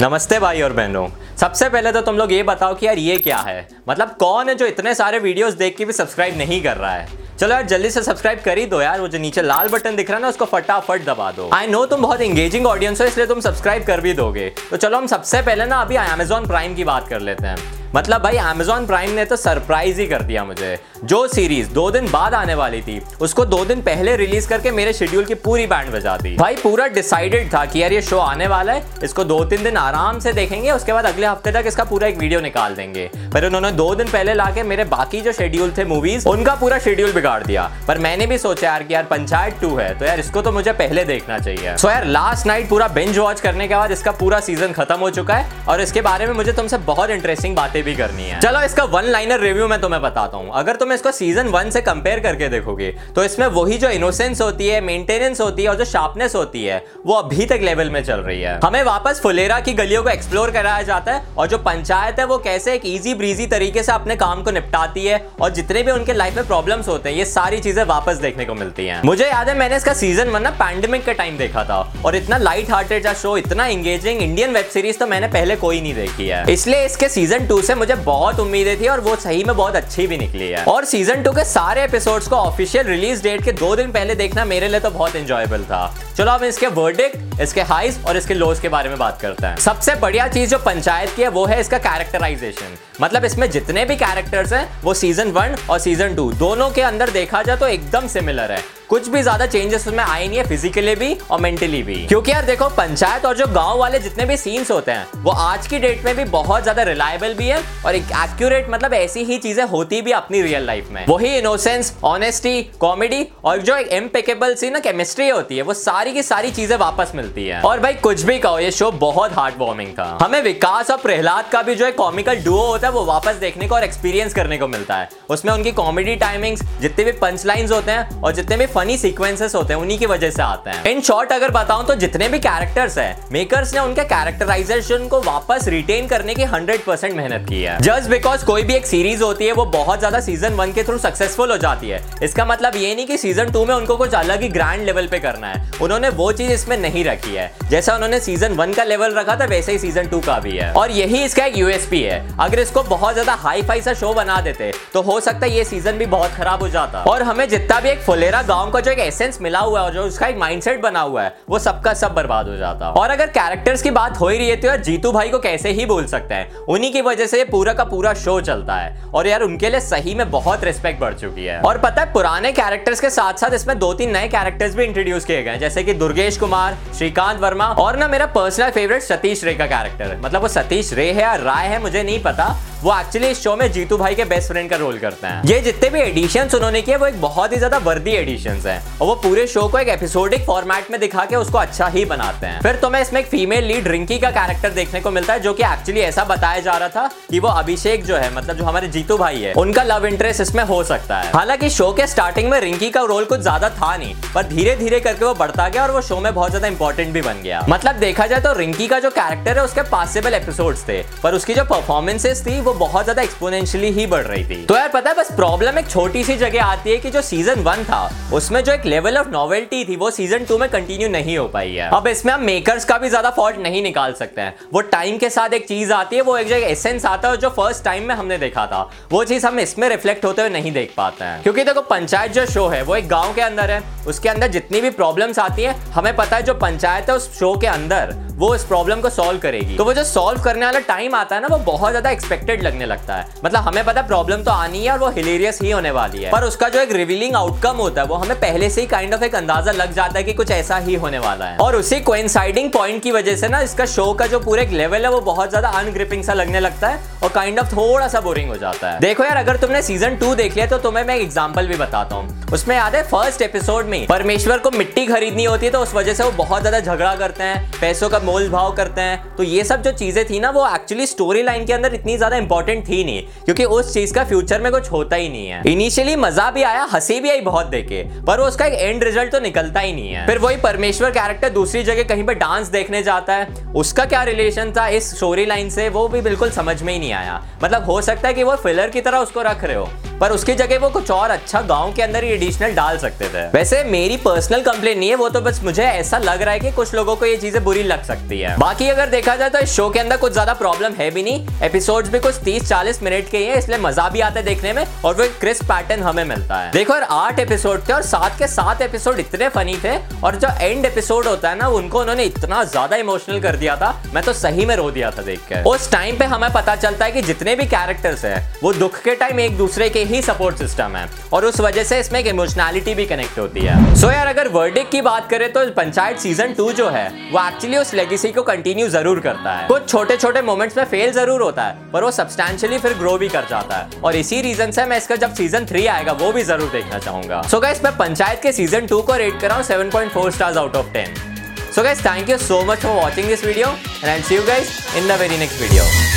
नमस्ते भाई और बहनों। सबसे पहले तो तुम लोग ये बताओ कि यार ये क्या है? मतलब कौन है जो इतने सारे वीडियोस देख के भी सब्सक्राइब नहीं कर रहा है? चलो यार, जल्दी से सब्सक्राइब कर ही दो यार, वो जो नीचे लाल बटन दिख रहा है ना, उसको फटाफट दबा दो। आई नो तुम बहुत इंगेजिंग ऑडियंस हो, इसलिए तुम सब्सक्राइब कर भी दोगे। तो चलो हम सबसे पहले ना अभी अमेजोन प्राइम की बात कर लेते हैं। मतलब भाई अमेजोन प्राइम ने तो सरप्राइज़ ही कर दिया मुझे। जो सीरीज़ दो दिन बाद आने वाली थी, उसको दो दिन पहले रिलीज़ करके मेरे शेड्यूल की पूरी बैंड बजा दी। भाई, पूरा डिसाइडेड था कि यार ये शो आने वाला है, इसको दो तीन दिन आराम से देखेंगे, उसके बाद अगले हफ़्ते तक इसका पूरा एक वीडियो निकाल देंगे। पर उन्होंने दो दिन पहले लाके मेरे बाकी जो शेड्यूल थे मूवीज़ उनका पूरा शेड्यूल बिगाड़ दिया। पर मैंने भी सोचा यार कि यार, पंचायत टू है तो यार इसको तो मुझे पहले देखना चाहिए। सो यार लास्ट नाइट पूरा बेंच वॉच करने के बाद इसका पूरा सीज़न खत्म हो चुका है, और इसके बारे में मुझे तुमसे बहुत इंटरेस्टिंग बातें भी करनी है। चलो, इसका वन लाइनर रिव्यू मैं तुम्हें बताता हूँ। अगर तुम इसको सीज़न वन से कंपेयर करके देखोगे तो इसमें वही जो इनोसेंस होती है मेंटेनेंस होती है और जो शार्पनेस होती है, वो अभी तक लेवल में चल रही है। हमें वापस फुलेरा की गलियों को एक्सप्लोर कराया जाता है और जो पंचायत है, वो कैसे एक इजी ब्रीजी तरीके से अपने काम को निपटाती है और जितने भी उनके लाइफ में प्रॉब्लम्स होते हैं, ये सारी चीज़ें वापस देखने को मिलती है। मुझे याद है, मैंने इसका सीज़न वन ना पैंडेमिक के टाइम देखा था और इतना लाइट हार्टेड शो इतना इंगेजिंग इंडियन वेब सीरीज़ तो मैंने पहले कोई नहीं देखी है। इसलिए इसके सीज़न टू से मुझे बहुत उम्मीदें थी और वो सही में बहुत अच्छी भी निकली है और सीज़न टू के सारे एपिसोड्स को ऑफिशियल रिलीज़ डेट के दो दिन पहले देखना मेरे लिए तो बहुत इंजॉयबल था। चलो अब इसके वर्डिक इसके हाइस और इसके लोस के बारे में बात करते हैं। सबसे बढ़िया चीज़ जो पंचायत की है, वो है इसका कैरेक्टराइजेशन मतलब इसमें जितने भी कैरेक्टर्स हैं, वो सीज़न वन और सीज़न टू दोनों के अंदर देखा जाए तो एकदम सिमिलर है। कुछ भी ज़्यादा चेंजेस उसमें आए नहीं है फिजिकली भी और मेंटली भी। क्योंकि यार देखो, पंचायत और जो गाँव वाले जितने भी सीन्स होते हैं, वो आज की डेट में भी बहुत ज़्यादा रिलायबल भी है और एक एक्यूरेट मतलब ऐसी ही चीज़ें होती भी अपनी रियल लाइफ में। वही इनोसेंस ऑनेस्टी कॉमेडी और जो एक इम्पेकेबल सी ना केमिस्ट्री होती है, वो सारी की सारी चीज़ें वापस मिलती है। और भाई, कुछ भी कहो, ये शो बहुत हार्ट वार्मिंग था। हमें विकास और प्रहलाद का भी जो एक कॉमिकल डुओ होता है, वो वापस देखने को और एक्सपीरियंस करने को मिलता है। उसमें उनकी कॉमेडी टाइमिंग्स जितने भी पंच लाइन्स होते हैं और जितने भी फनी सीक्वेंसेस होते हैं, उन्हीं की वजह से आते हैं। इन शॉर्ट अगर बताऊँ तो जितने भी कैरेक्टर्स हैं मेकर्स ने उनके कैरेक्टराइजेशन को वापस रिटेन करने की 100% मेहनत की है। जस्ट बिकॉज़ कोई भी एक सीरीज़ होती है, वो बहुत ज़्यादा सीज़न वन के थ्रू सक्सेसफुल हो जाती है। इसका मतलब ये नहीं कि सीज़न टू में उनको कुछ अलग ही ग्रैंड लेवल पे करना है। उन्होंने वो चीज़ इसमें नहीं रखी है। जैसा उन्होंने सीज़न वन का लेवल रखा था, वैसे ही सीज़न टू का भी है। और यही इसका एक यूएसपी है। अगर इसको बहुत ज़्यादा हाई फाई सा शो बना देते तो हो सकता है ये सीज़न भी बहुत खराब हो जाता। और हमें जितना भी एक फुलेरा गाँव का जो एक एसेंस मिला हुआ है और जो उसका एक माइंडसेट बना हुआ है, वो सबका सब बर्बाद हो जाता है। और अगर कैरेक्टर्स की बात हो ही रही है तो यार जीतू भाई को कैसे ही बोल सकते हैं? उन्हीं की वजह से ये पूरा का पूरा शो चलता है। और यार उनके लिए सही में बहुत रिस्पेक्ट बढ़ चुकी है। और पता है पुराने कैरेक्टर्स के साथ साथ इसमें दो तीन नए कैरेक्टर्स भी इंट्रोड्यूस किए गए जैसे कि दुर्गेश कुमार, श्रीकांत वर्मा और ना मेरा पर्सनल फेवरेट सतीश रे का कैरेक्टर है मतलब वो सतीश रे है या राय है, मुझे नहीं पता। वो एक्चुअली इस शो में जीतू भाई के बेस्ट फ्रेंड का रोल करते हैं। ये जितने भी एडिशन उन्होंने किए, वो एक बहुत ही ज़्यादा वर्दी एडिशन है। और वो पूरे शो को एक एपिसोडिक फॉर्मेट में दिखा के उसको अच्छा ही बनाते हैं। फिर तुम्हें इसमें एक फीमेल लीड रिंकी का कैरेक्टर देखने को मिलता है, जो कि एक्चुअली ऐसा बताया जा रहा था कि वो अभिषेक जो है मतलब जो हमारे जीतू भाई है, उनका लव इंटरेस्ट इसमें हो सकता है। हालाँकि शो के स्टार्टिंग में रिंकी का रोल कुछ ज़्यादा था नहीं, पर धीरे धीरे करके वो बढ़ता गया और वो शो में बहुत ज़्यादा इंपॉर्टेंट भी बन गया। मतलब देखा जाए तो रिंकी का जो कैरेक्टर है, उसके पॉसिबल एपिसोड थे, पर उसकी जो परफॉर्मेंसेस थी, वो बहुत ज़्यादा एक्सपोनेंशियली ही बढ़ रही थी। तो यार पता है, बस प्रॉब्लम एक छोटी सी जगह आती है कि जो सीज़न वन था उसमें जो एक लेवल ऑफ़ नॉवेल्टी थी, वो सीज़न टू में कंटिन्यू नहीं हो पाई है। अब इसमें हम मेकर्स का भी ज़्यादा फॉल्ट नहीं निकाल सकते हैं। वो टाइम के साथ एक चीज़ आती है, वो एक जगह एसेंस आता है जो फ़र्स्ट टाइम में हमने देखा था। वो चीज़ हम इसमें रिफ्लेक्ट होते हुए नहीं देख पाते हैं। क्योंकि देखो, पंचायत जो शो है, वो एक गाँव के अंदर है। उसके अंदर जितनी भी प्रॉब्लम आती है, हमें पता है जो पंचायत है, उस शो के अंदर वो इस प्रॉब्लम को सॉल्व करेगी। तो वो जो सॉल्व करने वाला टाइम आता है ना, वो बहुत ज़्यादा एक्सपेक्टेड लगने लगता है। मतलब हमें पता प्रॉब्लम तो आनी है और वो हिलेरियस ही होने वाली है। पर उसका जो एक रिवीलिंग आउटकम होता है, वो हमें पहले से ही काइंड ऑफ़ एक अंदाज़ा लग जाता है कि कुछ ऐसा ही होने वाला है। और उसी कोइंसाइडिंग पॉइंट की वजह से ना, इसका शो का जो पूरे एक लेवल है, वो बहुत ज़्यादा अनग्रिपिंग सा लगने लगता है और काइंड ऑफ़ थोड़ा सा बोरिंग हो जाता है। देखो यार, अगर तुमने सीज़न टू देख लिया तो तुम्हें मैं एग्ज़ाम्पल भी बताता हूँ। उसमें याद है फ़र्स्ट एपिसोड में, परमेश्वर को मिट्टी खरीदनी होती है तो उस वजह से वो बहुत ज़्यादा झगड़ा करते हैं, पैसों का मोल भाव करते हैं। तो ये सब जो चीज़ें थी ना, वो एक्चुअली स्टोरी लाइन के अंदर इतनी ज़्यादा इंपॉर्टेंट थी नहीं, क्योंकि उस चीज़ का फ्यूचर में कुछ होता ही नहीं है। इनिशियली मज़ा भी आया, हँसी भी आई बहुत देखे, पर उसका एक एंड रिज़ल्ट तो निकलता ही नहीं है। फिर वही परमेश्वर कैरेक्टर दूसरी जगह कहीं पर डांस देखने जाता है, उसका क्या रिलेशन था इस स्टोरी लाइन से, वो भी बिल्कुल समझ में ही नहीं आया। मतलब हो सकता है कि वो फिलर की तरह उसको रख रहे हो। पर उसकी जगह वो कुछ और अच्छा गाँव के अंदर ही एडिशनल डाल सकते थे। वैसे मेरी पर्सनल कंप्लेन नहीं है, वो तो बस मुझे ऐसा लग रहा है कि कुछ लोगों को ये चीज़ें बुरी लग सकती है। बाकी अगर देखा जाए तो इस शो के अंदर कुछ ज़्यादा प्रॉब्लम है भी नहीं। एपिसोड भी कुछ तीस चालीस मिनट के ही है, इसलिए मज़ा भी आता है देखने में और वो क्रिस्प पैटर्न हमें मिलता है। देखो यार, आठ एपिसोड थे और सात के सात एपिसोड इतने फनी थे और जो एंड एपिसोड होता है ना, उनको उन्होंने इतना ज़्यादा इमोशनल कर दिया था, मैं तो सही में रो दिया था देख के। उस टाइम पे हमें पता चलता है कि जितने भी कैरेक्टर्स है, वो दुख के टाइम एक दूसरे के ही सपोर्ट सिस्टम है। और उस वजह से इसमें एक इमोशनैलिटी भी कनेक्ट होती है। सो so यार अगर वर्डिक की बात करें तो पंचायत सीज़न टू जो है वो एक्चुअली उस लेगेसी को कंटिन्यू ज़रूर करता है। कुछ छोटे छोटे मोमेंट्स में फेल ज़रूर होता है पर वो सब्सटैंशियली फिर ग्रो भी कर जाता है। और इसी रीजन से मैं इसका जब सीज़न थ्री आएगा वो भी ज़रूर देखना चाहूँगा। सो गाइस मैं पंचायत के सीज़न टू को रेट कर रहा हूँ seven point four stars out of ten So guys, thank you so much for watching this video and I'll see you guys in the very next video.